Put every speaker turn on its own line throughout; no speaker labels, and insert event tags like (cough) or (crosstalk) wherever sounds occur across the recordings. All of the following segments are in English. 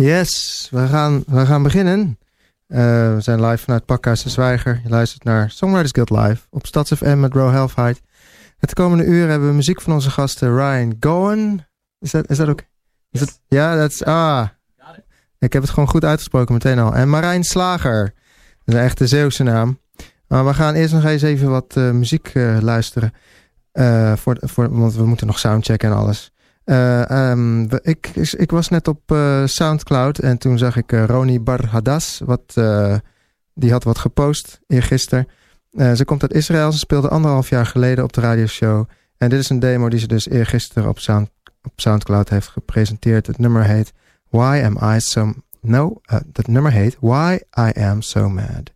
Yes, we gaan, we gaan beginnen. Uh, we zijn live vanuit Pakhuis de Zwijger. Je luistert naar Songwriters Guild Live op StadsFM met Ro Helfheid. Het komende uur hebben we muziek van onze gasten Ryan Goen. Is dat, is dat ook? Is ja, dat is... Ah, ik heb het gewoon goed uitgesproken meteen al. En Marijn Slager. Dat is een echte Zeeuwse naam. Maar we gaan eerst nog eens even wat uh, muziek uh, luisteren. Voor, voor, want we moeten nog soundchecken en alles. Um, ik, ik was net op Soundcloud en toen zag ik Roni Barhadas. Wat, die had wat gepost eergisteren. ze komt uit Israël. Ze speelde anderhalf jaar geleden op de radioshow. En dit is een demo die ze dus eergisteren op, op Soundcloud heeft gepresenteerd. Het nummer heet Why Am I So... No, het nummer heet Why I Am So Mad.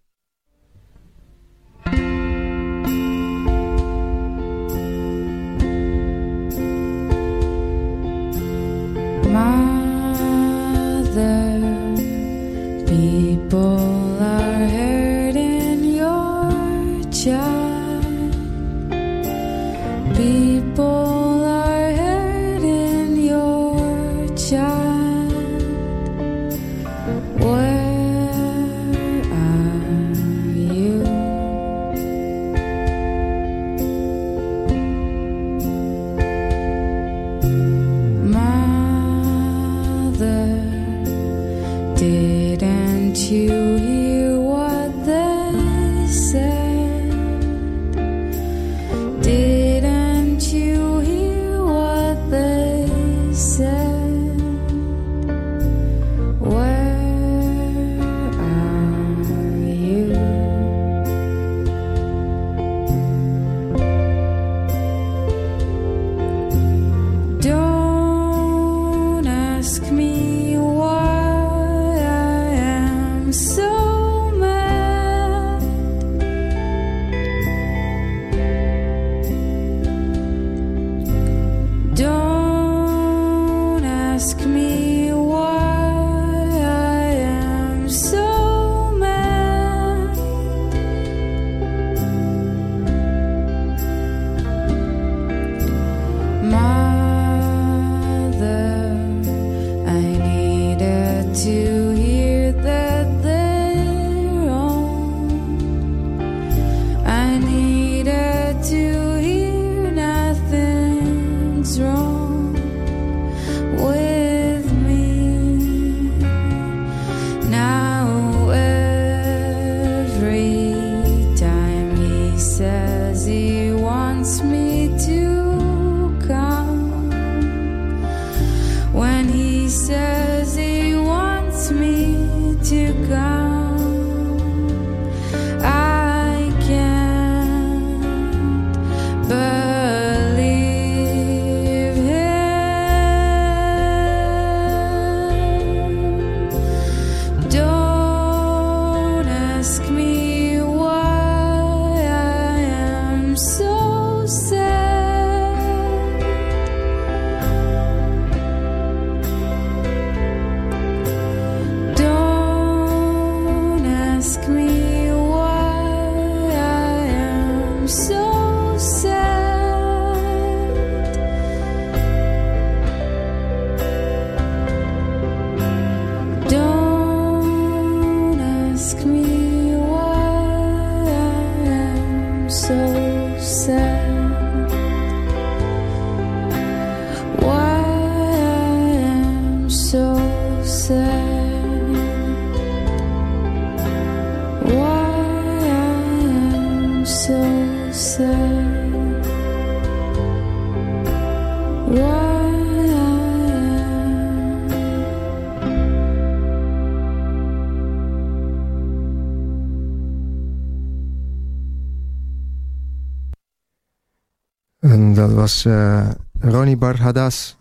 Was uh, Ronnie Barhadas.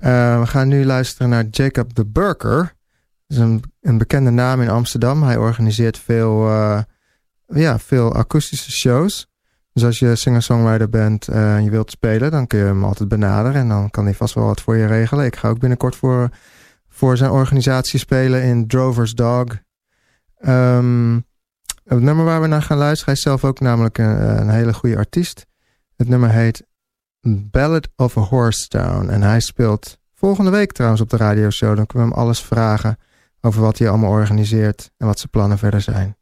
Uh, we gaan nu luisteren naar Jacob de Burker. Dat is een, een bekende naam in Amsterdam. Hij organiseert veel, uh, ja, veel akoestische shows. Dus als je singer-songwriter bent en je wilt spelen, dan kun je hem altijd benaderen. En dan kan hij vast wel wat voor je regelen. Ik ga ook binnenkort voor, voor zijn organisatie spelen in Drover's Dog. Um, het nummer waar we naar gaan luisteren, hij is zelf ook namelijk een hele goede artiest. Het nummer heet Ballad of a Horse. En hij speelt
Volgende week trouwens op de radioshow. Dan kunnen we hem alles vragen over wat hij allemaal organiseert en wat zijn plannen verder zijn.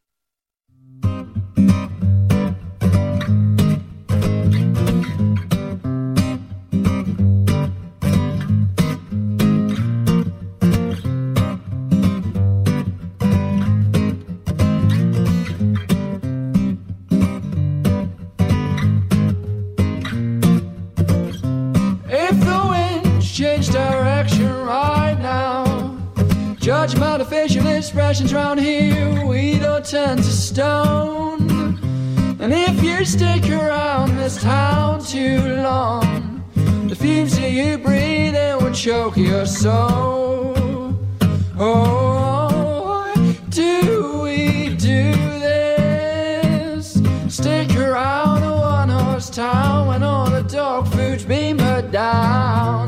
Expressions round here, we don't turn to stone. And if you stick around this town too long, the fumes that you breathe in will choke your soul. Oh, do we do this? Stick around a one horse town when all the dog food's put down.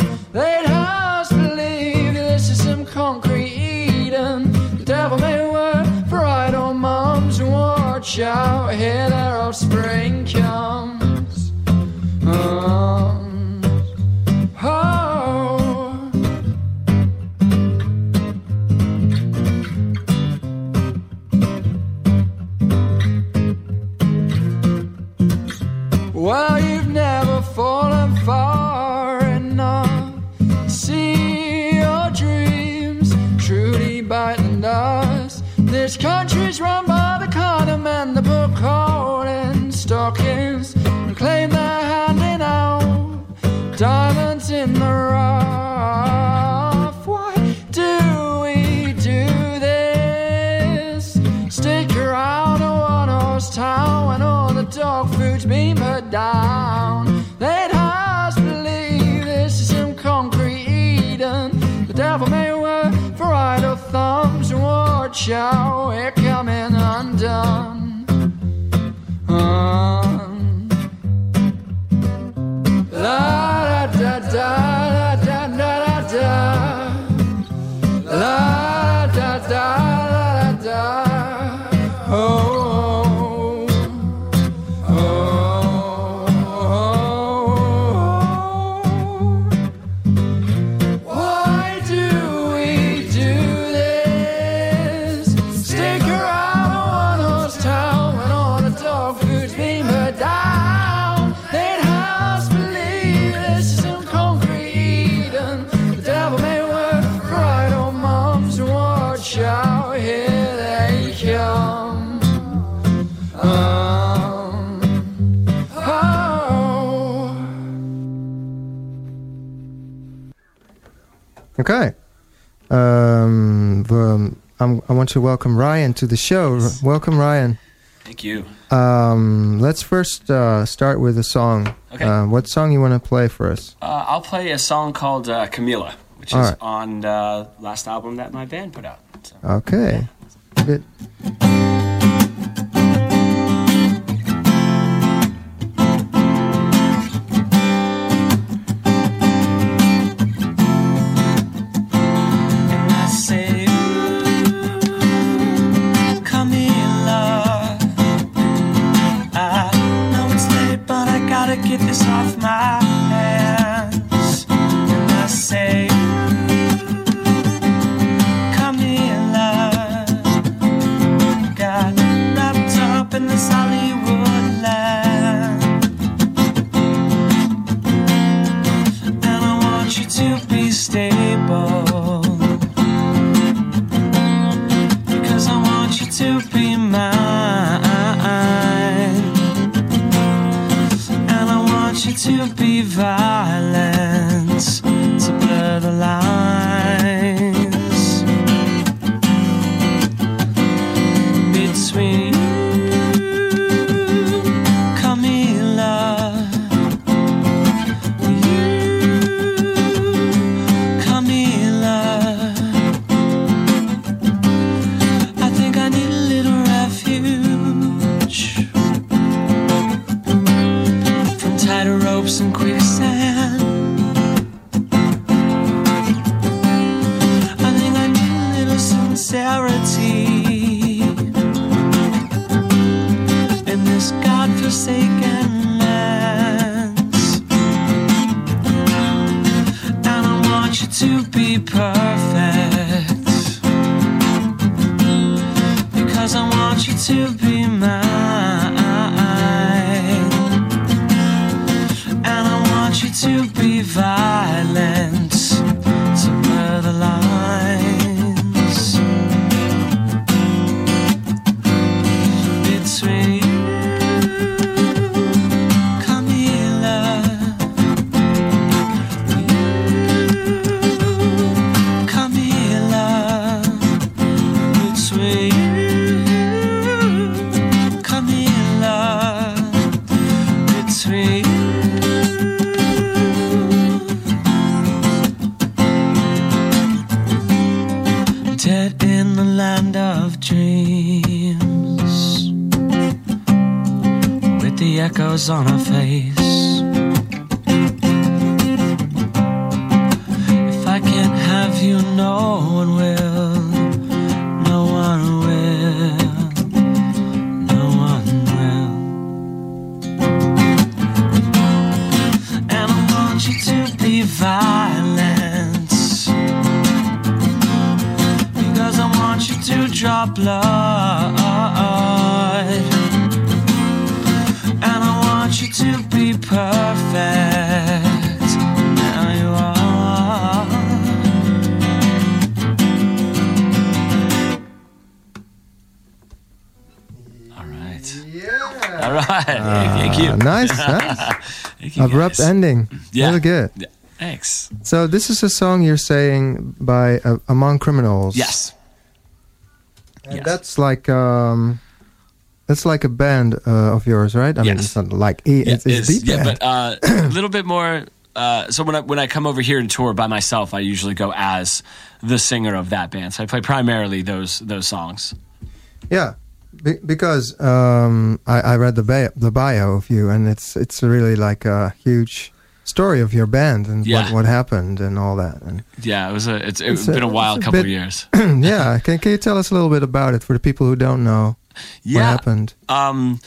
Out, here their offspring comes. La
I want to welcome Ryan to the show. Welcome, Ryan.
Thank you.
Um, let's first uh, start with a song.
Okay.
Uh, what song you want to play for us?
Uh, I'll play a song called uh, Camila, which
All
is
right.
on the last album that my band put out. So.
Okay. Bit.
Because I want you to be mine. And I want you to be violent. To blur the lines you. In the land of dreams, with the echoes on her face. If I can't have you, no one will. Draw. And I want you to be perfect. Now you are. All right.
Yeah.
All right. Thank you.
Nice, nice. (laughs)
Thank you
Abrupt
guys.
ending.
Yeah.
Really good.
Yeah. Thanks.
So this is a song you're saying by uh, Among Criminals.
Yes.
And
Yes.
that's like um, that's like a band uh, of yours, right? I mean, it's not like e-
Yeah,
it's, it's
yeah, but uh, a little bit more. Uh, so when I when I come over here and tour by myself, I usually go as the singer of that band. So I play primarily those those songs.
yeah, be- because um, I, I read the bio, the bio of you, and it's it's really like a huge story of your band and
Yeah.
what, what happened and all that. And
Yeah, it was a it's, it's
It's a-
been a wild
a
couple
bit-
of years. (clears throat)
yeah, can can you tell us a little bit about it for the people who don't know what
Yeah.
happened?
Um,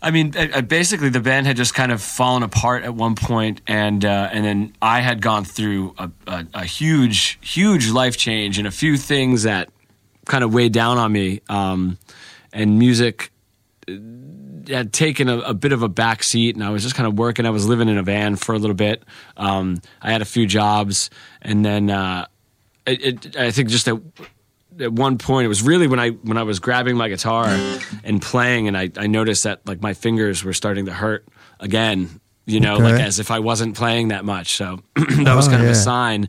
I mean, I, I basically the band had just kind of fallen apart at one point, and uh, and then I had gone through a, a, a huge, huge life change and a few things that kind of weighed down on me. Um, and music had taken a, a bit of a back seat, and I was just kind of working. I was living in a van for a little bit. Um, I had a few jobs, and then uh, it, it, I think just at at one point it was really when I when I was grabbing my guitar and playing and I, I noticed that like my fingers were starting to hurt again you know like as if I wasn't playing that much so (clears throat) that was
Oh,
kind of a sign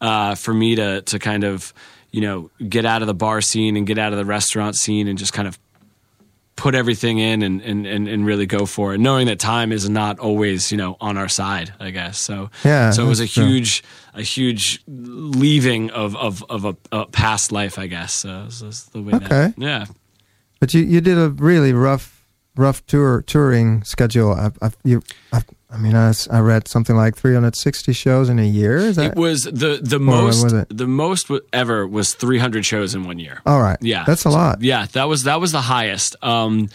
uh, for me to to kind of you know get out of the bar scene and get out of the restaurant scene and just kind of put everything in and, and, and, and really go for it, knowing that time is not always, you know, on our side, I guess. So,
Yeah,
so it was a
that's true.
huge, a huge leaving of, of, of a, a past life, I guess. Uh, so this the way
Okay.
that, yeah.
But you, you did a really rough rough tour touring schedule. I, I, you, I, I mean, I, I read something like 360 shows in a year. Is that
It was the, the most,
was it?
the most ever was 300 shows in one year.
all right?
Yeah,
that's a lot.
Yeah, that was that was the highest. Um,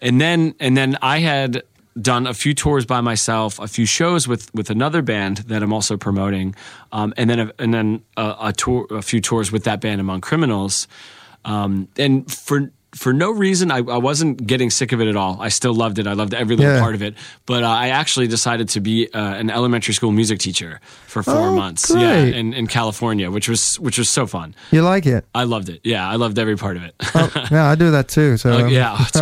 and then and then I had done a few tours by myself, a few shows with with another band that I'm also promoting, um, and then a, and then a, a tour, a few tours with that band among criminals. Um, and for for no reason, I, I wasn't getting sick of it at all. I still loved it. I loved every little
Yeah.
part of it. But uh, I actually decided to be uh, an elementary school music teacher for four
Oh,
months. Yeah, in, in California, which was which was so fun.
You like it?
I loved it. Yeah, I loved every part of it.
yeah, I do that too. So
Oh,
um,
yeah, oh, it's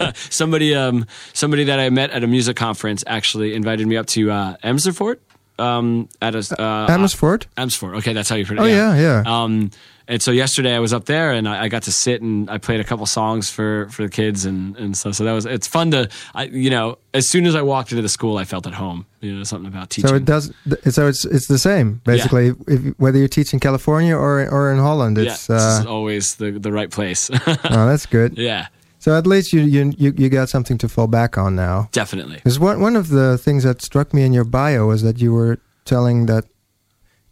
great. (laughs) (laughs) somebody, um, somebody that I met at a music conference actually invited me up to uh, Emsfort. Um, at a uh. Emsfort. Okay, that's how you pronounce. It.
Oh yeah, yeah.
Um, and so yesterday I was up there and I, I got to sit and I played a couple songs for for the kids and and so so that was it's fun to I you know as soon as I walked into the school I felt at home. You know something about teaching.
so it does. So it's it's the same basically. If, whether you teach in California or or in Holland,
yeah,
it's
this
uh,
always the the right place. (laughs)
oh, that's good.
yeah,
So at least you you you, you got something to fall back on now.
definitely.
Because one one of the things that struck me in your bio was that you were telling that,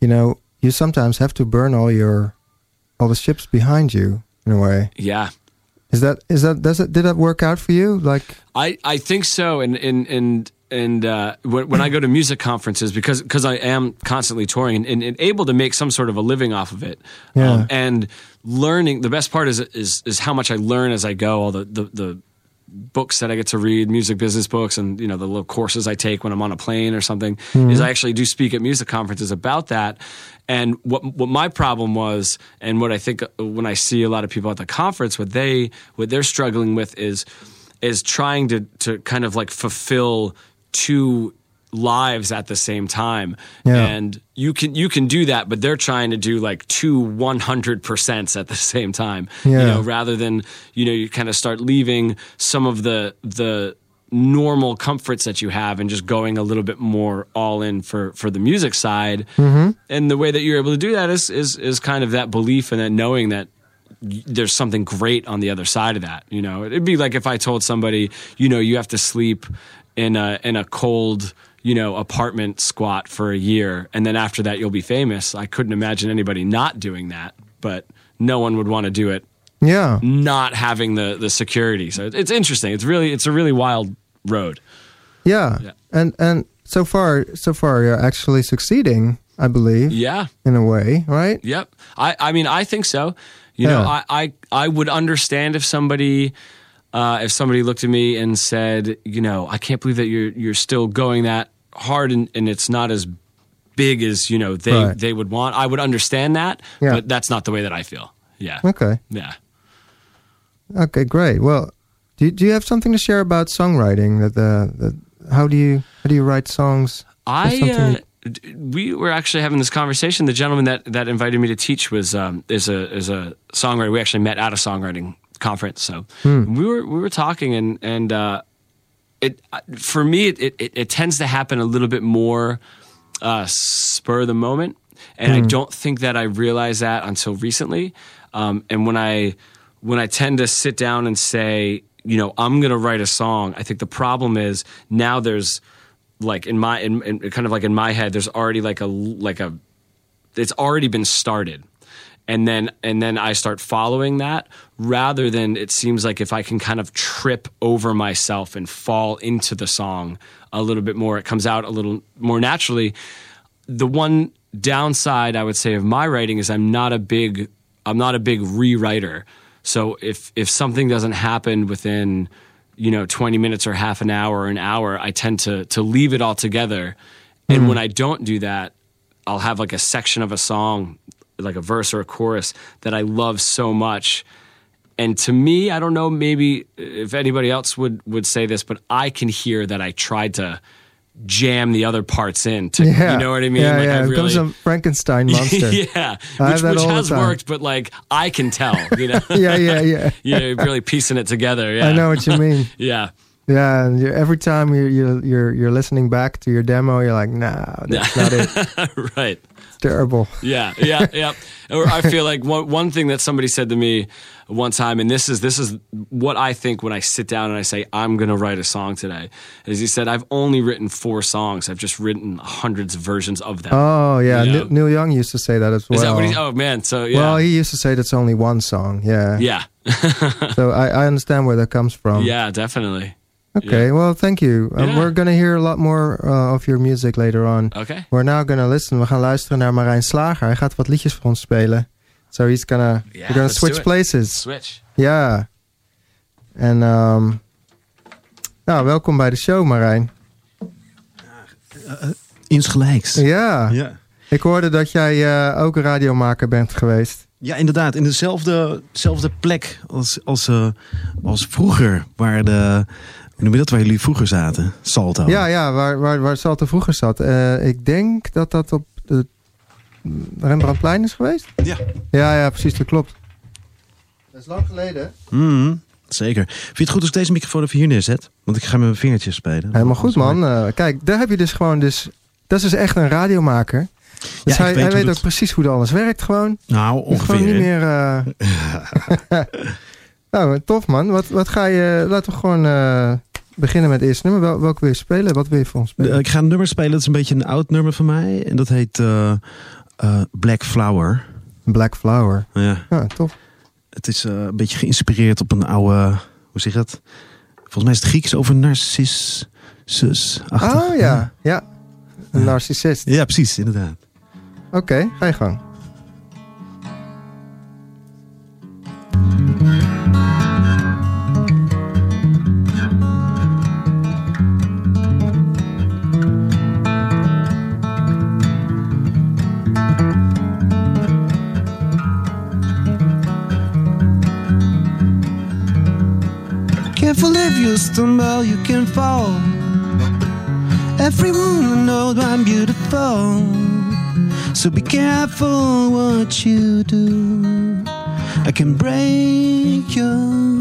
you know, you sometimes have to burn all your all the ships behind you in a way.
Yeah.
Is that is that does it did that work out for you? Like
I, I think so, and and and and uh, when, when I go to music conferences, because because I am constantly touring and, and, and able to make some sort of a living off of it, um,
Yeah.
and learning. The best part is is is how much I learn as I go. All the the, the books that I get to read, music business books, and you know the little courses I take when I'm on a plane or something. Is I actually do speak at music conferences about that. And what what my problem was, and what I think uh, when I see a lot of people at the conference, what they what they're struggling with is is trying to to kind of like fulfill two lives at the same time.
Yeah.
and you can you can do that but they're trying to do like two 100% at the same time. You know rather than you know you kind of start leaving some of the the normal comforts that you have and just going a little bit more all in for for the music side. Mm-hmm. And the way that you're able to do that is is is kind of that belief and that knowing that there's something great on the other side of that you know? It'd be like if i told somebody you know you have to sleep in a in a cold you know apartment squat for a year and then after that you'll be famous i couldn't imagine anybody not doing that but no one would want to do it
Yeah.
not having the the security. So it's interesting. It's really it's a really wild road.
Yeah.
Yeah.
And and so far so far you're actually succeeding, I believe,
Yeah.
in a way, right?
Yep. I I mean I think so. You know, I, I I would understand if somebody uh, if somebody looked at me and said, you know, I can't believe that you're you're still going that hard and, and it's not as big as, you know, they
Right.
they would want. I would understand that,
Yeah.
but that's not the way that I feel. Yeah.
Okay.
Yeah.
Okay, great. Well, do you, do you have something to share about songwriting? That the, the how do you how do you write songs?
I uh, we were actually having this conversation. The gentleman that that invited me to teach was um, is a is a songwriter. We actually met at a songwriting conference. So
Hmm.
we were we were talking and and uh, it for me it, it it tends to happen a little bit more uh, spur of the moment, and I don't think that I realized that until recently. Um, and when I when I tend to sit down and say, you know, I'm going to write a song, I think the problem is now there's like in my in, in kind of like in my head, there's already like a like a it's already been started. And then and then I start following that rather than it seems like if I can kind of trip over myself and fall into the song a little bit more it comes out a little more naturally. The one downside I would say of my writing is I'm not a big I'm not a big rewriter. So if if something doesn't happen within you know 20 minutes or half an hour or an hour I tend to to leave it all together. And hmm. when I don't do that I'll have like a section of a song, like a verse or a chorus that I love so much. And to me, I don't know, maybe uh, if anybody else would would say this, but I can hear that I tried to jam the other parts in. To,
Yeah,
You know what I mean?
Yeah,
Like,
yeah.
I
It becomes a Frankenstein (laughs) monster. yeah,
yeah,
I have
which,
uh,
which has
uh,
worked, but like I can tell, you know, (laughs)
yeah, yeah, yeah. (laughs)
you know, really piecing it together. Yeah,
I know what you mean.
Yeah,
Yeah, and every time you're, you're you're you're listening back to your demo, you're like, nah, that's not it.
right.
Terrible.
Yeah, yeah, yeah. Or I feel like one one thing that somebody said to me one time, and this is this is what I think when I sit down and I say I'm going to write a song today, is he said I've only written four songs. I've just written hundreds of versions of them.
Oh yeah,
Yeah.
Neil- Neil Young used to say that as well.
is that what he? Oh man, so yeah,
Well, he used to say that's only one song. Yeah.
yeah, (laughs)
So I, I understand where that comes from.
yeah, definitely.
Okay. Well, thank you. Um,
Yeah.
We're gonna hear a lot more uh, of your music later on.
Okay,
We're now gonna listen. We gaan luisteren naar Marijn Slager. Hij gaat wat liedjes voor ons spelen. So he's gonna
Yeah,
we're
do
switch
it.
places.
switch.
Ja. En um, nou, welkom bij de show, Marijn.
Insgelijks.
Ja.
Ja.
Ik hoorde dat jij eh, ook radiomaker bent geweest.
Ja, inderdaad. In dezelfde, dezelfde plek als, als, eh, als vroeger. Waar de. Noem je dat? Waar jullie vroeger zaten? Salto.
Ja, ja, waar, waar, waar Salto vroeger zat. Eh, ik denk dat dat op de Rembrandtplein is geweest.
Ja.
Ja, ja, precies, dat klopt. Dat is lang geleden.
Mhm, zeker. Vind je het goed als ik deze microfoon even hier neerzet? Want ik ga met mijn vingertjes spelen.
Helemaal goed, man. Eh, kijk, daar heb je dus gewoon dus... Dat is dus echt een radiomaker. Dus hij,
weet
hij
hoe
weet
dat-
ook precies hoe alles werkt gewoon.
Nou,
is Gewoon
ongeveer.
niet meer... eh, (laughs) (laughs) nou, tof man. Wat, wat ga je... Laten we gewoon beginnen met het eerste nummer. Wel, welke wil je spelen? Wat wil je voor ons spelen?
Eh, ik ga een nummer spelen. Dat is een beetje een oud nummer van mij. En dat heet eh, Black Flower.
Black Flower.
Ja.
Ja, tof.
Het is een beetje geïnspireerd op een oude. Hoe zeg je dat? Volgens mij is het Grieks over Narcis.
zus.
Oh ja, ja. Een narcissist.
Ja, precies, inderdaad.
Oké, ga je gang.
If you can fall. Every woman knows I'm beautiful. So be careful what you do. I can break your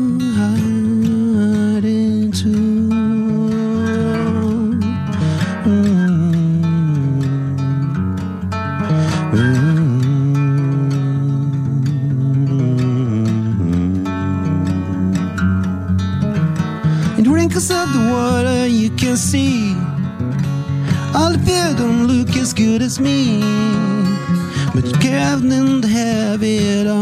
see all of you don't look as good as me, but you can't have it all.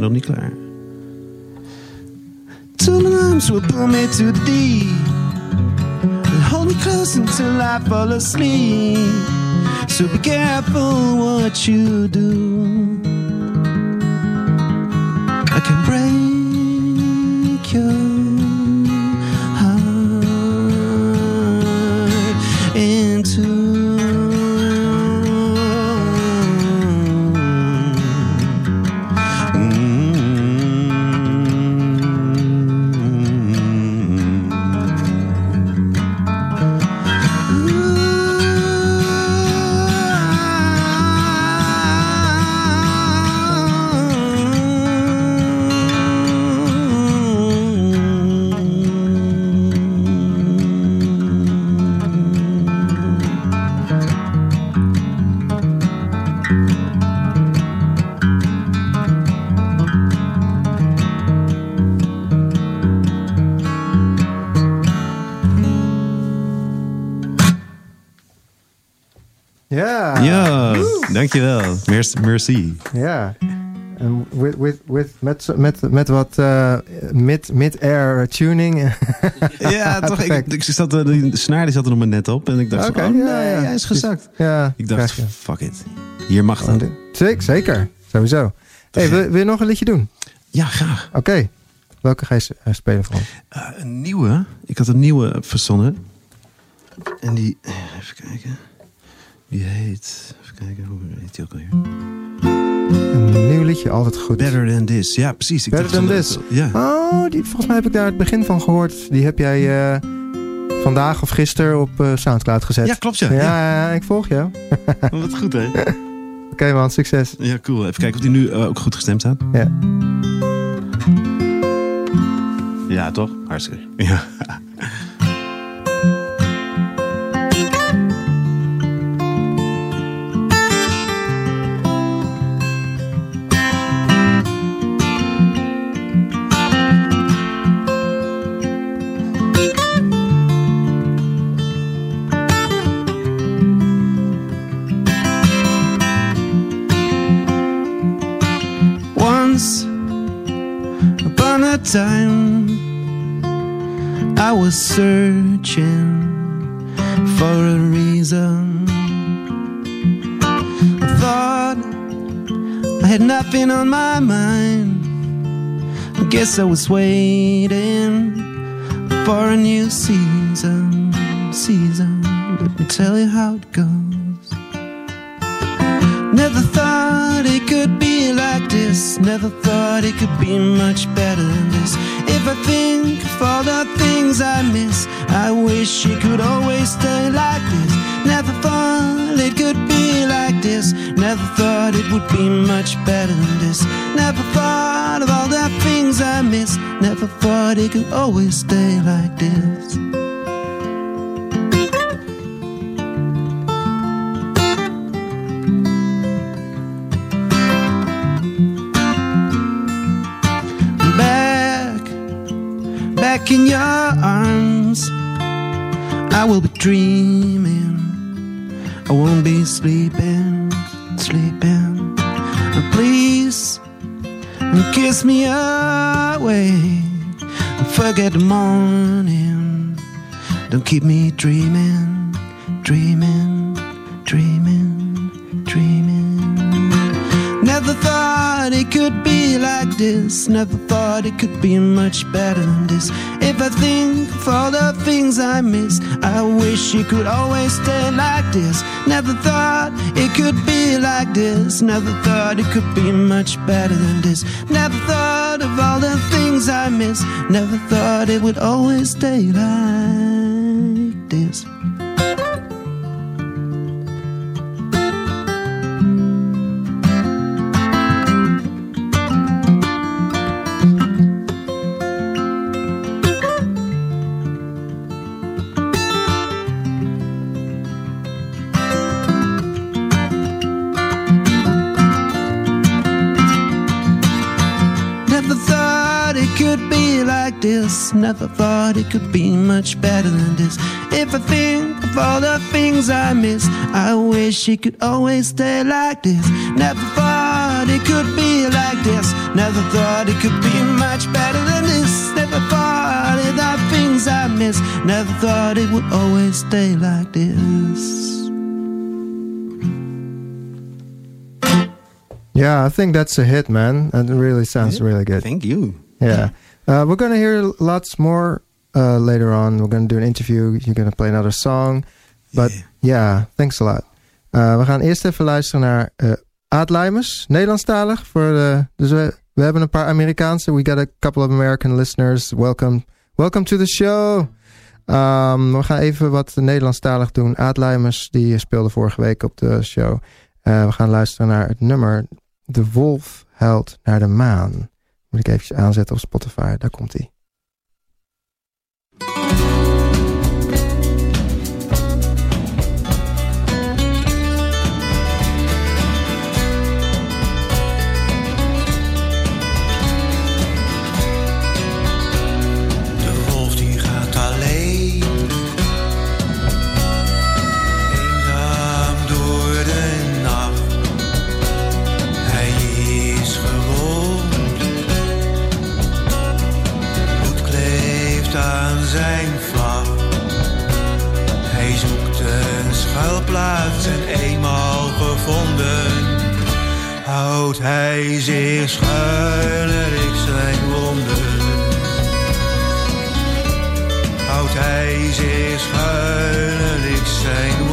Ben nog niet klaar. Two arms will pull me to the deep and hold me close until I fall asleep. So be careful what you do. I can break dankjewel. Merci. merci.
Ja. En with, with, with, met, met, met wat eh, mid, mid-air tuning. (laughs)
Ja, toch. Ik, ik zat, er- de snaar die zat er nog maar net op. En ik dacht, van, oh,
ja,
nee,
ja.
hij is gezakt.
ja,
Ik dacht, fuck it. Hier mag dat.
Zeker, zeker. Sowieso. Hey, wil, wil je nog een liedje doen?
Ja, graag.
Oké. Welke ga je eh, spelen voor?
Eh, een nieuwe. Ik had een nieuwe verzonnen. En die, eh, even kijken. Die heet, even kijken, hoe heet die ook alweer?
Een nieuw liedje, altijd goed.
Better Than This. Ja, precies. Ik
Better Than This.
Ja.
Oh, die, volgens mij heb ik daar het begin van gehoord. Die heb jij eh, vandaag of gisteren op eh, Soundcloud gezet.
ja, klopt ja.
ja,
ja.
ja, ik volg jou.
Wat goed hè. (laughs)
Oké man, succes.
Ja, cool. Even kijken of die nu eh, ook goed gestemd staat.
Ja.
Ja, toch? Hartstikke. Ja. (laughs) was searching for a reason. I thought I had nothing on my mind. I guess I was waiting for a new season. Season, let me tell you how it goes. Never thought it could be like this. Never thought it could be much better than this. If I think of all the things I miss, I wish it could always stay like this. Never thought it could be like this. Never thought it would be much better than this. Never thought of all the things things I miss. Never thought it could always stay like this. Back in your arms, I will be dreaming. I won't be sleeping, sleeping. And please kiss me away forget the morning. Don't keep me dreaming, dreaming, dreaming, thought it could be like this. Never thought it could be much better than this. If I think of all the things I miss, I wish it could always stay like this. Never thought it could be like this. Never thought it could be much better than this. Never thought of all the things I miss. Never thought it would always stay like this. Never thought it could be much better than this. If I think of all the things I miss, I wish it could always stay like this. Never thought it could be like this. Never thought it could be much better than this. Never thought of the things I miss. Never thought it would always stay like this.
Yeah, I think that's a hit, man. It really sounds really good.
Thank you.
Yeah. (laughs) Uh, we're going to hear lots more uh, later on. We're going to do an interview. You're going to play another song. But yeah, thanks a lot. Uh, we gaan eerst even luisteren naar uh, Aad Lijmers, Nederlandstalig. Voor de, dus we, we hebben een paar Amerikaanse. We got a couple of American listeners. Welcome, welcome to the show. Um, we gaan even wat Nederlandstalig doen. Aad Lijmers, die speelde vorige week op de show. Uh, we gaan luisteren naar het nummer De Wolf huilt naar de maan. Moet ik eventjes aanzetten op Spotify. Daar komt hij.
Houdt hij zich schuiler ik zijn wonden houdt hij zich schuil ik zijn wonden.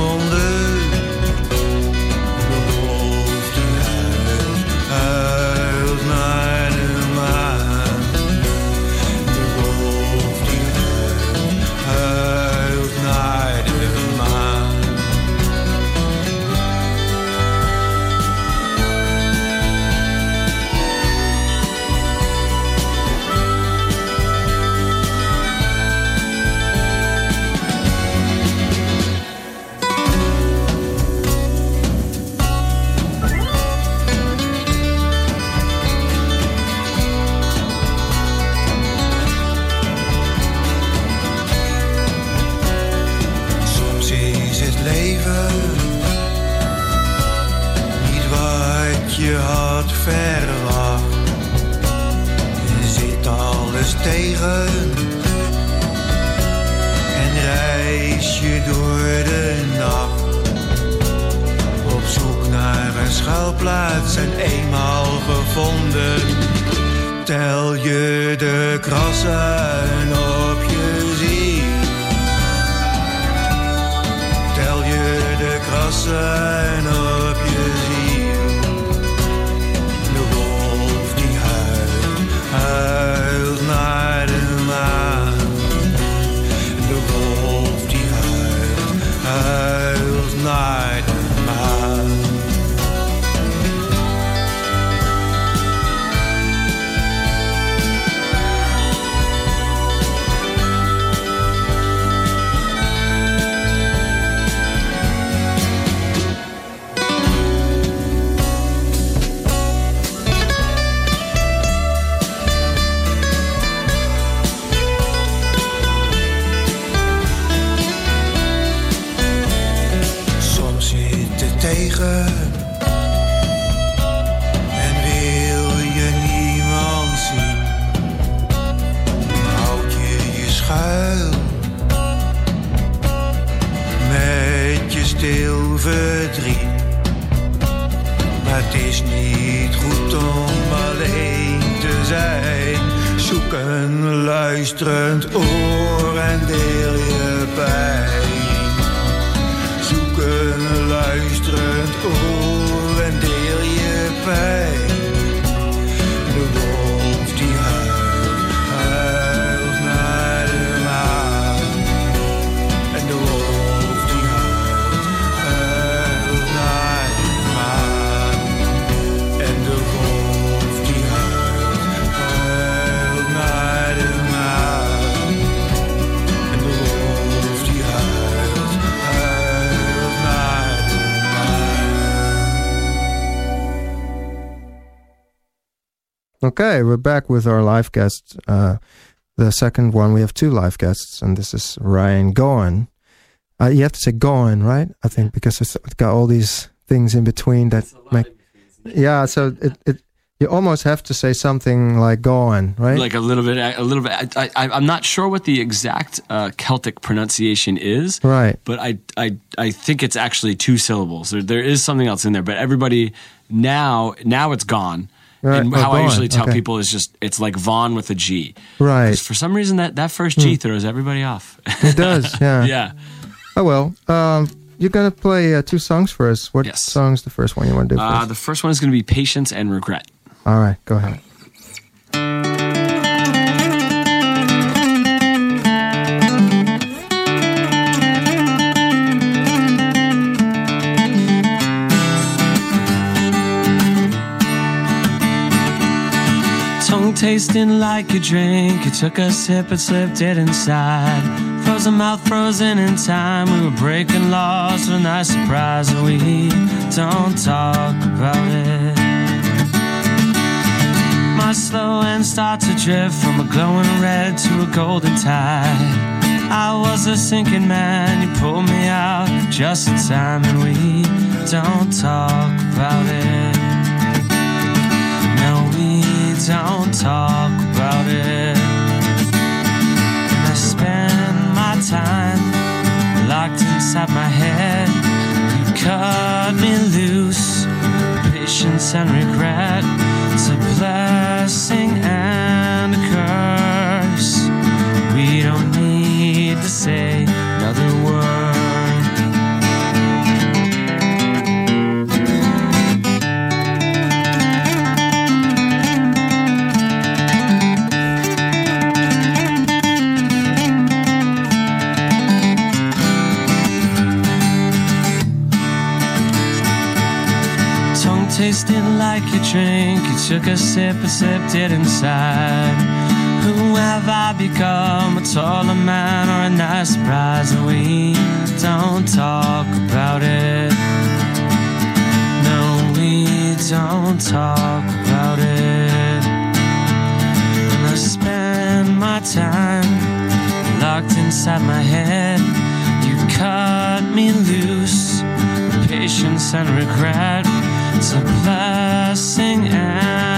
Stil verdriet. Maar het is niet goed om alleen te zijn. Zoek een luisterend oor en deel je
Okay, we're back with our live guest. Uh, the second one, we have two live guests, and this is Ryan Goen. Uh, you have to say Goen, right? I think because it's got all these things in between that make. Yeah, so it, it you almost have to say something like Goen, right?
Like a little bit, a little bit. I, I, I'm not sure what the exact uh, Celtic pronunciation is,
right.
but I, I, I think it's actually two syllables. There, there is something else in there, but everybody now, now it's gone.
Right.
And
Oh,
how I usually tell
Okay.
people is just it's like Vaughn with a G.
Right.
For some reason, that, that first G throws everybody off.
It does, (laughs) yeah.
yeah.
Oh well. Um, you're gonna play uh, two songs for us. What
Yes.
song's the first one you want to do?
Uh, the first one is going to be patience and regret.
All right, go ahead.
Tasting like a drink. You took a sip and slipped it inside. Frozen mouth frozen in time. We were breaking laws with a nice surprise. And we don't talk about it. My slow end start to drift from a glowing red to a golden tide. I was a sinking man, you pulled me out just in time, and we don't talk about it. Don't talk about it. And I spend my time locked inside my head. You cut me loose, patience and regret. It's a blessing and a curse. We don't need to say another word. Tasting like a drink. You took a sip and sipped it inside. Who have I become? A taller man or a nice surprise? And we don't talk about it. No, we don't talk about it. And I spend my time locked inside my head. You cut me loose, patience and regret. It's a blessing and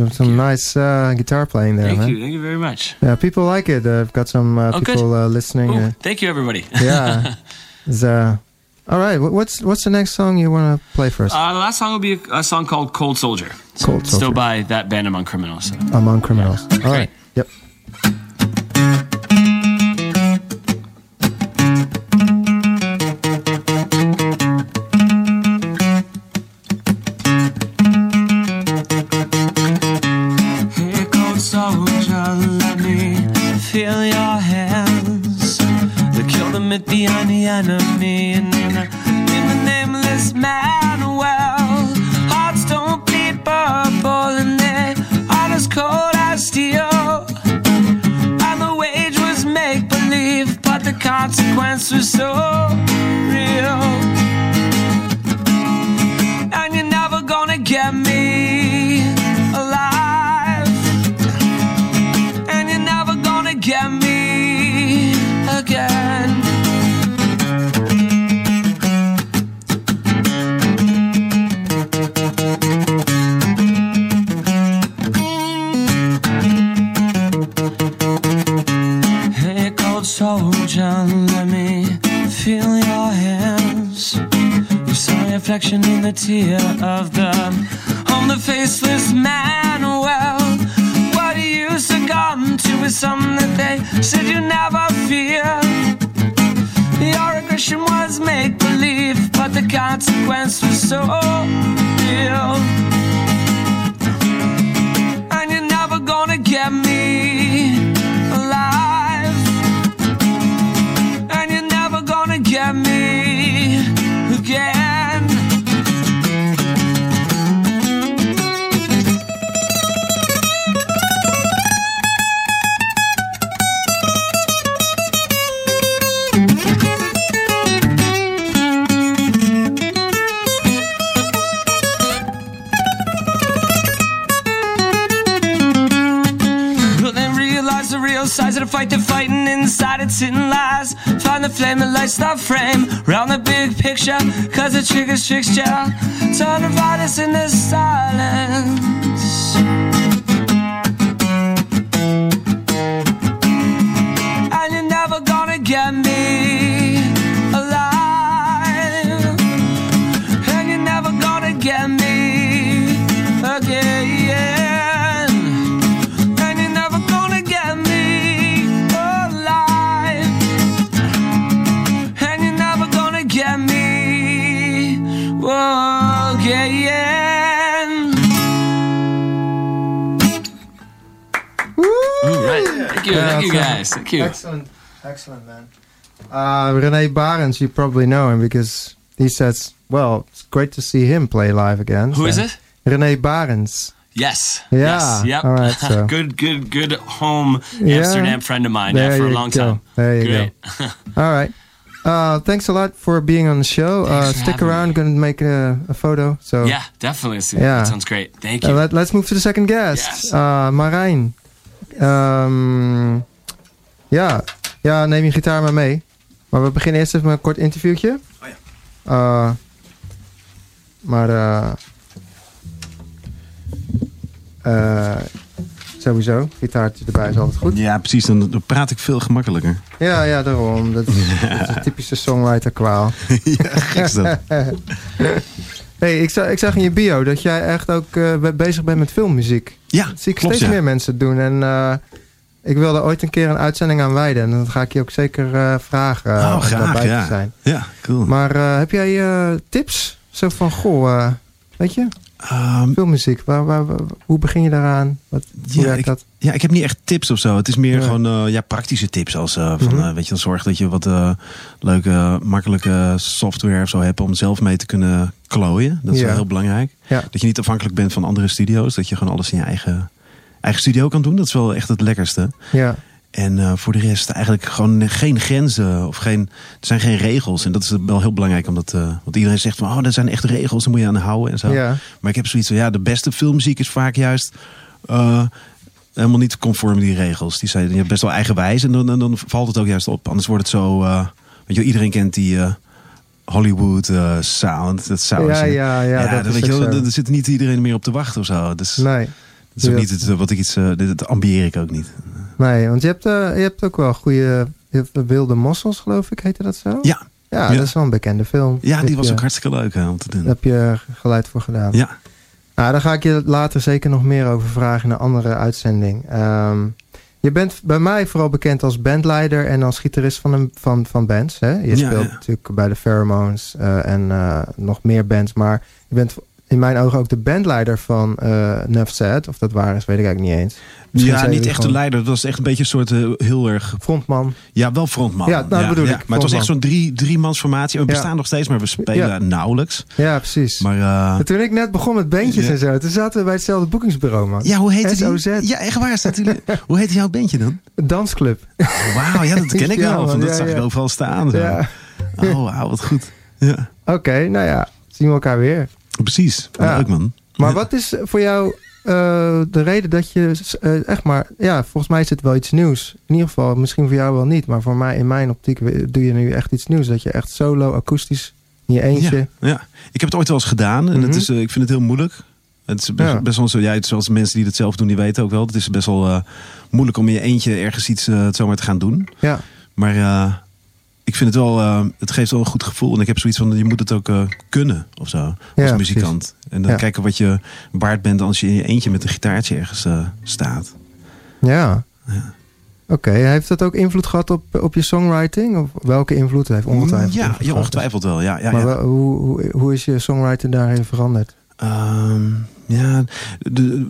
some, some nice uh, guitar playing there,
Thank
man.
you. Thank you very much.
Yeah, people like it. I've got some uh,
Oh,
people uh, listening.
Ooh,
Uh,
thank you, everybody.
yeah. (laughs) All right. What's what's the next song you want to play for us?
Uh, the last song will be a, a song called "Cold Soldier."
Cold Soldier.
Still by that band among criminals. So.
Among Criminals. All right. Yep.
The flame that lights the frame around the big picture, cause the trigger's tricks ya. Turn the violence into silence.
You,
that's, uh,
guys. Thank you.
Excellent. Excellent, man. Uh, Rene Barens, you probably know him because he says, well, it's great to see him play live again.
Who is
So-
it?
Rene Barens.
Yes.
Yeah.
Yes. Yep.
All right, so- (laughs)
good, good, good home
Yeah.
Amsterdam friend of mine.
There
yeah, for a long
go.
time.
There you
Great. (laughs)
All right. Uh, thanks a lot for being on the show. Uh, stick around.
me.
Going to make a, a photo. So
yeah, definitely.
Yeah.
That sounds great. Thank
Uh,
you.
let, let's move to the second guest.
Yes.
Uh, Marijn. Ehm, ja. ja, neem je gitaar maar mee. Maar we beginnen eerst even met een kort interviewtje.
Oh ja.
Uh, maar eh eh, sowieso, gitaartje erbij is altijd goed.
Ja, precies. Dan, dan praat ik veel gemakkelijker.
Ja, ja, daarom. Dat is, (laughs) dat is een typische songwriter kwaal. (laughs)
ja, gek dat. (laughs)
hey, ik, zag, ik zag in je bio dat jij echt ook eh, be- bezig bent met filmmuziek.
Ja,
Dat zie ik
klopt,
steeds
ja.
meer mensen doen. En ik wilde ooit een keer een uitzending aan wijden. En dan ga ik je ook zeker eh, vragen
Oh,
om
graag,
daarbij
ja.
te zijn.
Ja, cool.
Maar eh, heb jij eh, tips? Zo van, goh, weet je,
Ehm,
filmmuziek. Waar, waar, waar- hoe begin je daaraan? Wat, hoe
Ja,
werkt
ik-
dat?
Ja, ik heb niet echt tips of zo. Het is meer
Ja.
gewoon ja, praktische tips. Als van,
Mhm.
weet je, dan zorg dat je wat leuke, makkelijke software of zo hebt om zelf mee te kunnen klooien. Dat is
Ja.
wel heel belangrijk.
Ja.
Dat je niet afhankelijk bent van andere studio's. Dat je gewoon alles in je eigen, eigen studio kan doen. Dat is wel echt het lekkerste.
Ja,
En eh, voor de rest eigenlijk gewoon geen grenzen of geen, er zijn geen regels. En dat is wel heel belangrijk, omdat eh, want iedereen zegt van, oh, er zijn echt regels, daar moet je aan houden en zo.
ja,
Maar ik heb zoiets van, ja, de beste filmmuziek is vaak juist eh, helemaal niet conform die regels. Die zijn ja, best wel eigenwijs en dan, dan, dan valt het ook juist op. Anders wordt het zo, weet je, iedereen kent die, Hollywood eh, sound. Dat zou
Ja, ja, ja, dat
weet je wel, er zit niet iedereen meer op te wachten of zo. Dus,
Nee,
is ook niet het, eh, wat ik iets, eh, dit, dat ambieer ik ook niet.
nee, want je hebt, eh, je hebt ook wel goede... Wilde Mossels, geloof ik, heette dat zo?
Ja,
Ja,
Ja.
dat is wel een bekende film.
ja
Heb
die was
je-
ook hartstikke leuk hè, om te doen.
Daar heb je geluid voor gedaan.
Ja,
Nou, daar ga ik je later zeker nog meer over vragen in een andere uitzending. Ehm, je bent bij mij vooral bekend als bandleider en als gitarist van, een, van, van bands. Hè? Je
Ja,
speelt
ja.
natuurlijk bij de Pheromones en nog meer bands. Maar je bent in mijn ogen ook de bandleider van Sad. Of dat waar is, weet ik eigenlijk niet eens. Misschien
ja niet echt
gewoon
leider. Dat was echt een beetje een soort eh, heel erg...
Frontman.
Ja, wel frontman.
Ja, nou, bedoel ik,
Maar het was echt zo'n drie, driemans formatie. We
Ja.
bestaan nog steeds, maar we spelen nauwelijks.
Ja, precies.
Maar eh,
En toen ik net begon met bandjes en zo, toen zaten we bij hetzelfde boekingsbureau, man.
ja, hoe heet die? Ja, echt waar. Staat die, (laughs) hoe heet jouw bandje dan?
Dansclub.
Oh, Wauw, ja, dat ken ik (laughs) wel. Van, dat zag ik overal staan. Zo.
Ja.
Oh, wauw, wat goed. Ja,
Oké, nou ja, zien we elkaar weer.
Precies.
Ja.
Leuk man.
Maar wat is voor jou eh, de reden dat je eh, echt maar... Ja, volgens mij is het wel iets nieuws. In ieder geval, misschien voor jou wel niet. Maar voor mij, in mijn optiek, doe je nu echt iets nieuws. Dat je echt solo, akoestisch, in je eentje...
Ja, ja, ik heb het ooit wel eens gedaan en het
Mhm.
is, eh, ik vind het heel moeilijk. Het is best,
Ja.
best wel zo, ja, het- zoals mensen die het zelf doen, die weten ook wel. Het is best wel moeilijk om in je eentje ergens iets zomaar te gaan doen.
Ja,
Maar ik vind het wel, eh, het geeft wel een goed gevoel. En ik heb zoiets van, je moet het ook eh, kunnen of zo, als
Ja,
muzikant. En dan
Ja.
kijken wat je waard bent als je in je eentje met een gitaartje ergens eh, staat.
ja.
Ja.
Oké, heeft dat ook invloed gehad op, op je songwriting? Of welke invloed? Heeft ongetwijfeld
ja,
invloed
ja, ongetwijfeld wel. Ja, ja,
Maar
ja.
wel- hoe, hoe, hoe is je songwriting daarin veranderd?
Ehm, ja, de,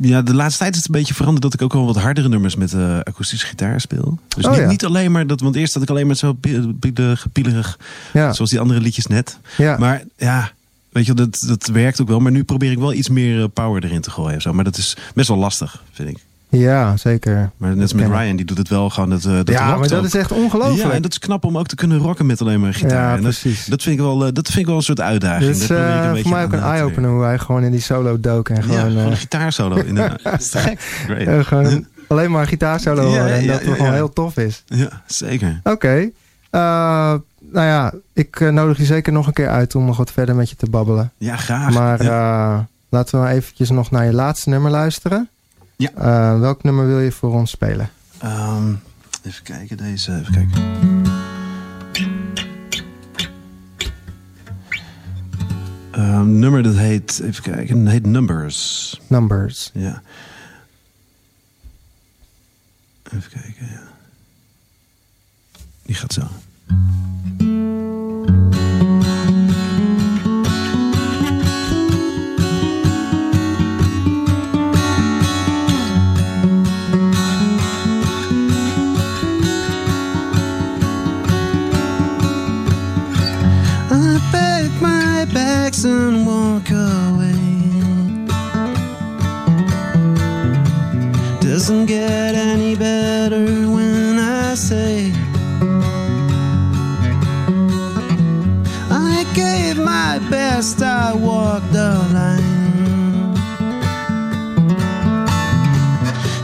ja, de laatste tijd is het een beetje veranderd dat ik ook wel wat hardere nummers met eh akoestische gitaar speel. Dus
Oh,
niet,
ja.
niet alleen maar dat, want eerst had ik alleen maar zo pi- pi- gepielerig,
Ja,
zoals die andere liedjes net.
ja.
Maar ja, weet je, dat, dat werkt ook wel. Maar nu probeer ik wel iets meer eh, power erin te gooien. of Zo. Maar dat is best wel lastig, vind ik.
Ja zeker.
Maar net als met. Ryan, die doet het wel gewoon. Dat, eh, dat
ja, maar dat
ook.
is echt ongelooflijk.
Ja, en dat is knap om ook te kunnen rocken met alleen maar gitaar.
Ja,
En dat,
precies.
dat, vind ik wel, eh, dat vind ik wel een soort uitdaging. Daar probeer ik
eh,
een
voor mij ook een eye-opener hoe hij gewoon in die solo dook en
ja,
gewoon, eh,
een gitaarsolo. (laughs) Dat is te gek. Great.
gewoon alleen maar gitaarsolo
Ja,
horen en
ja,
dat het
ja,
gewoon
ja.
heel tof is.
Ja, zeker.
Oké. Nou ja, ik nodig je zeker nog een keer uit om nog wat verder met je te babbelen.
Ja, graag.
Maar
ja.
laten we maar eventjes nog naar je laatste nummer luisteren.
Ja.
Eh, welk nummer wil je voor ons spelen?
Ehm, even kijken, deze. Even kijken. Ehm, nummer dat heet, even kijken, dat heet Numbers.
Numbers.
Ja. Even kijken, ja. Die gaat zo.
Bags and walk away. Doesn't get any better when I say I gave my best, I walked the line.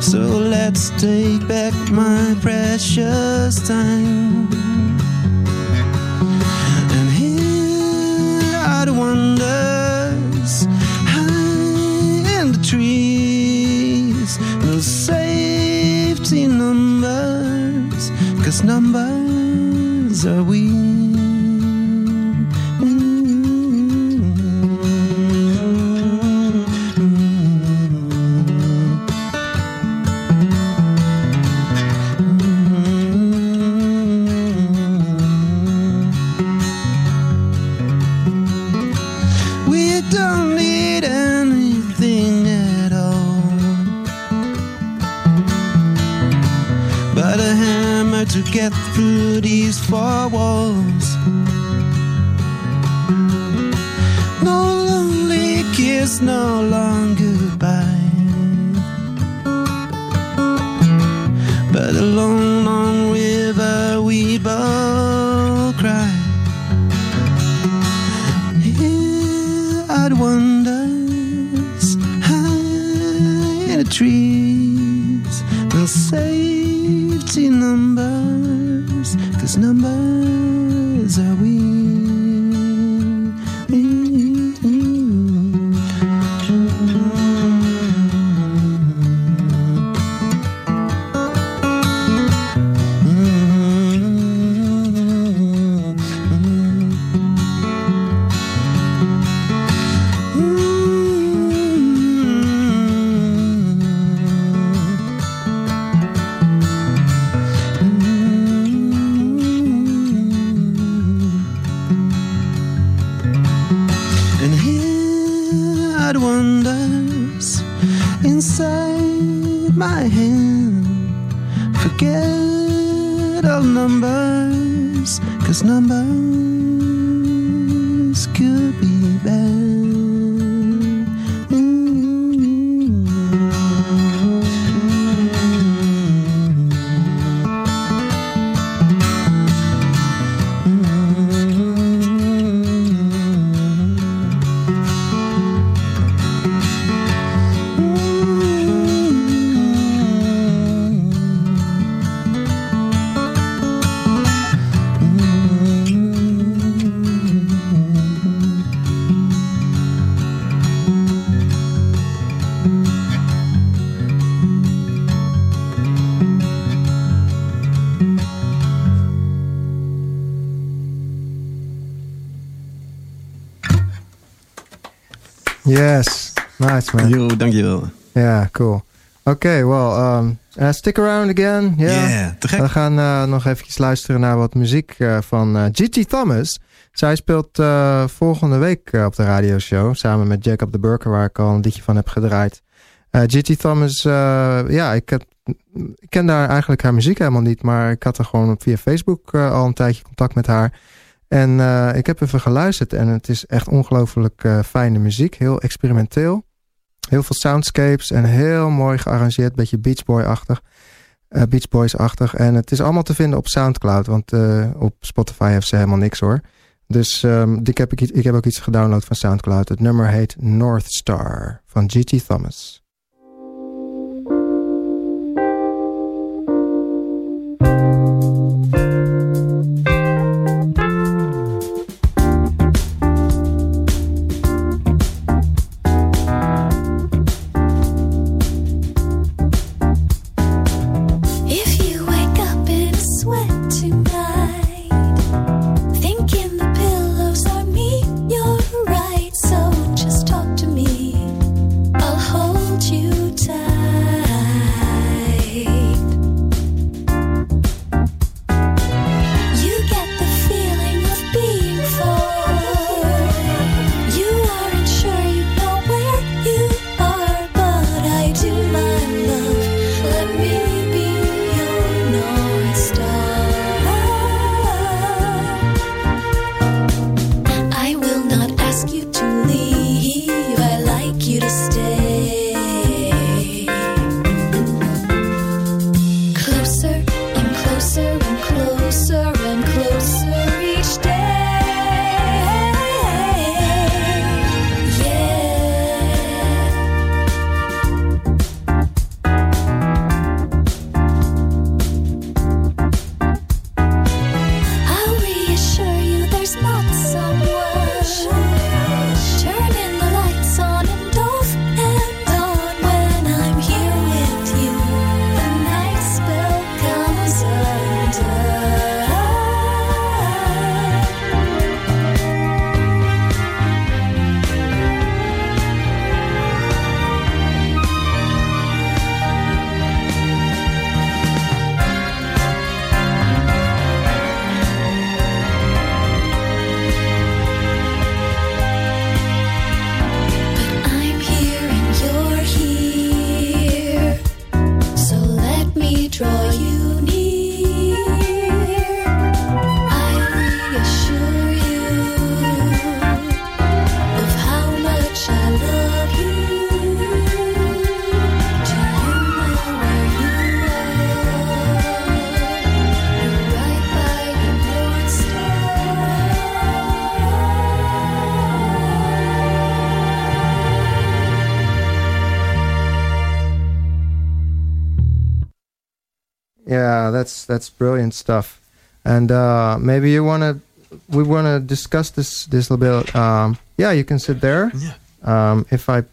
So let's take back my precious time. Cause numbers are we. To get through these four walls. No lonely kiss, no long goodbye, but a
Yes. Nice, man.
Yo, dankjewel.
Yeah, cool. Oké, well, um, uh, stick around again. Yeah.
Yeah, te gek.
We gaan eh, nog eventjes luisteren naar wat muziek eh, van eh, Gigi Thomas. Zij speelt volgende week op de radioshow samen met Jacob de Burker, waar ik al een liedje van heb gedraaid. Gigi Thomas, ja, ik, heb, ik ken daar eigenlijk haar muziek helemaal niet, maar ik had er gewoon via Facebook al een tijdje contact met haar. En eh, ik heb even geluisterd en het is echt ongelooflijk eh, fijne muziek, heel experimenteel. Heel veel soundscapes en heel mooi gearrangeerd, beetje Beach Boy-achtig. eh, Beach Boys-achtig. En het is allemaal te vinden op Soundcloud, want op Spotify heeft ze helemaal niks hoor. Dus ehm, ik, heb, ik, ik heb ook iets gedownload van Soundcloud. Het nummer heet North Star van Gigi Thomas.
You tight.
That's that's brilliant stuff. And uh, maybe you want to, we want to discuss this this a little bit. Um, yeah, you can sit there.
Yeah.
Um, if I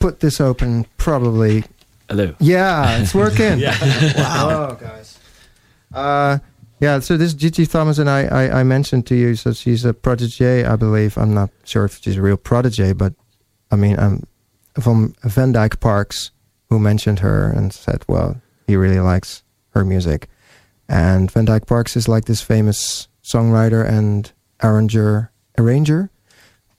put this open, probably.
Hello.
Yeah, it's working. (laughs)
Yeah.
wow. oh, guys. Uh, yeah, so this is Gigi Thomas, and I, I, I mentioned to you, so she's a protege, I believe. I'm not sure if she's a real protege, but I mean, I'm from Van Dyke Parks, who mentioned her and said, well, he really likes her music. And Van Dyke Parks is like this famous songwriter and arranger, arranger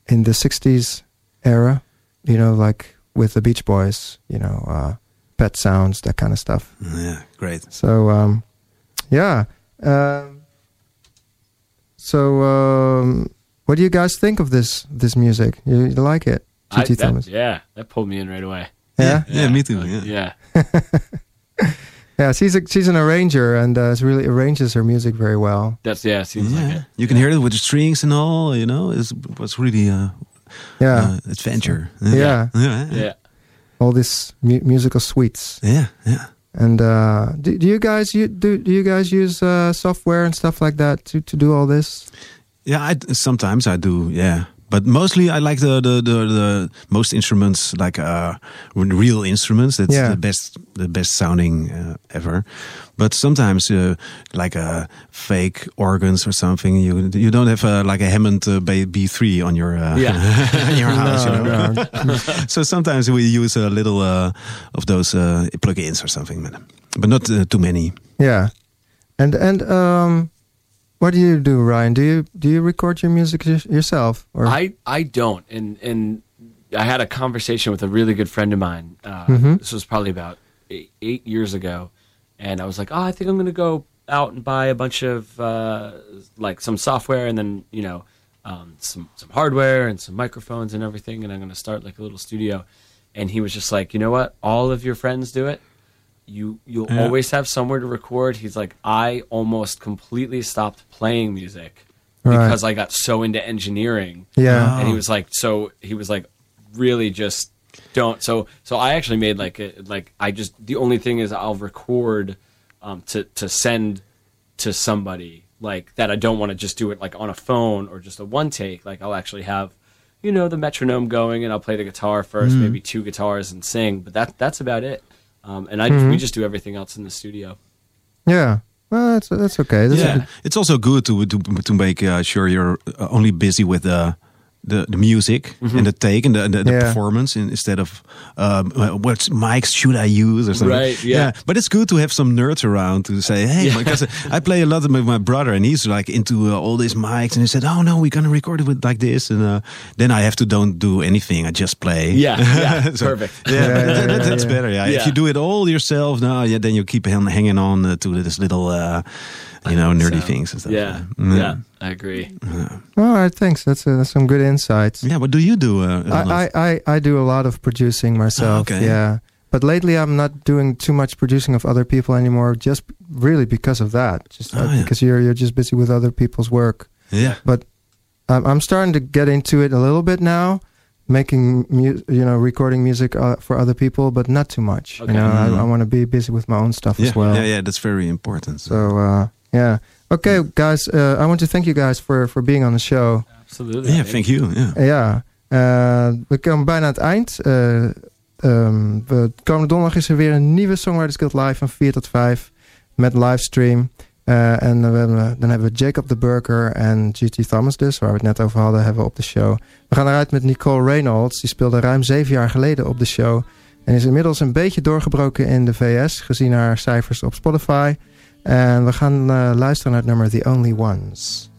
in the 60s era, you know, like with the Beach Boys, you know, uh, Pet Sounds, that kind of stuff.
Yeah, great.
So um, Yeah. Um, so, um, what do you guys think of this this music? You, you like it,
I-
G.T.
that-
Thomas?
yeah, that pulled me in right away.
Yeah?
yeah, me too. Yeah.
Yeah. (laughs)
Yeah, she's a, she's an arranger and uh, really arranges her music very well.
That's yeah. Seems
Yeah.
like it.
you can hear it with the strings and all. You know, it was really uh,
Yeah,
uh, adventure.
yeah,
yeah,
Yeah.
all these mu- musical suites.
yeah, yeah.
And uh, do, do you guys you, do do you guys use uh, software and stuff like that to, to do all this?
Yeah, I, sometimes I do. Yeah, but mostly I like the the the, the most instruments like uh real instruments. That's
Yeah.
the best the best sounding uh, ever. But sometimes uh, like uh, fake organs or something. You you don't have uh, like a Hammond uh, B three on your uh,
Yeah. (laughs)
in your (laughs) house.
No,
you know?
no. (laughs)
so sometimes we use a little uh, of those uh, plugins or something, but not uh, too many.
Yeah, and and um, what do you do, Ryan? Do you do you record your music y- yourself? Or
I I don't, and and I had a conversation with a really good friend of mine. Uh,
Mhm.
This was probably about eight, eight years ago, and I was like, oh, I think I'm going to go out and buy a bunch of uh, like some software, and then you know um, some some hardware and some microphones and everything, and I'm going to start like a little studio. And he was just like, you know what? All of your friends do it. You you'll
Yeah.
always have somewhere to record. He's like, I almost completely stopped playing music
Right.
because I got so into engineering.
Yeah,
and he was like so he was like really just don't. So so i actually made like a, like i just the only thing is i'll record um to to send to somebody like that i don't want to just do it like on a phone or just a one take. Like i'll actually have you know the metronome going and i'll play the guitar first maybe two guitars and sing. But that that's about it um and i we just do everything else in the studio
yeah. Well, that's that's okay. That's
yeah, it's also good to to to make uh, sure you're uh, only busy with the. The, the music and the take and the, the, the
Yeah.
performance in, instead of um, what mics should I use or something.
Right, yeah.
But it's good to have some nerds around to say, hey,
Yeah.
because I play a lot with my brother and he's like into uh, all these mics and he said, oh no, we're gonna record it with like this and uh, then I have to don't do anything. I just play.
yeah yeah (laughs)
So-
perfect
Yeah,
Yeah,
but that- that's
yeah.
better. Yeah. if you do it all yourself, now, yeah, then you keep hang- hanging on uh, to this little, uh, you know, nerdy
So,
things and stuff.
yeah
Mm.
yeah i agree
all right. Thanks. That's, uh, that's some good insights.
Yeah. What do you do? Uh,
I, I, I, I do a lot of producing myself.
Oh, okay.
Yeah. But lately, I'm not doing too much producing of other people anymore. Just really because of that. Just uh,
Oh, yeah.
because you're you're just busy with other people's work.
yeah.
But I'm, I'm starting to get into it a little bit now, making mu- you know recording music uh, for other people, but not too much.
Okay.
You know,
Mhm.
I, I want to be busy with my own stuff
Yeah.
as well.
yeah. Yeah. That's very important.
So uh, yeah. Okay, guys. Uh, I want to thank you guys for for being on the show.
absolutely
yeah. Thank you. Yeah.
Ja, eh, we komen bijna aan het eind. Eh, ehm, we, komende donderdag is er weer een nieuwe Songwriters Guild Live van 4 tot 5 met livestream. Eh, en we hebben, dan hebben we Jacob de Burger en G.T. Thomas dus, waar we het net over hadden, hebben we op de show. We gaan eruit met Nicole Reynolds. Die speelde ruim zeven jaar geleden op de show. En is inmiddels een beetje doorgebroken in de VS, gezien haar cijfers op Spotify. En we gaan eh, luisteren naar het nummer The Only Ones.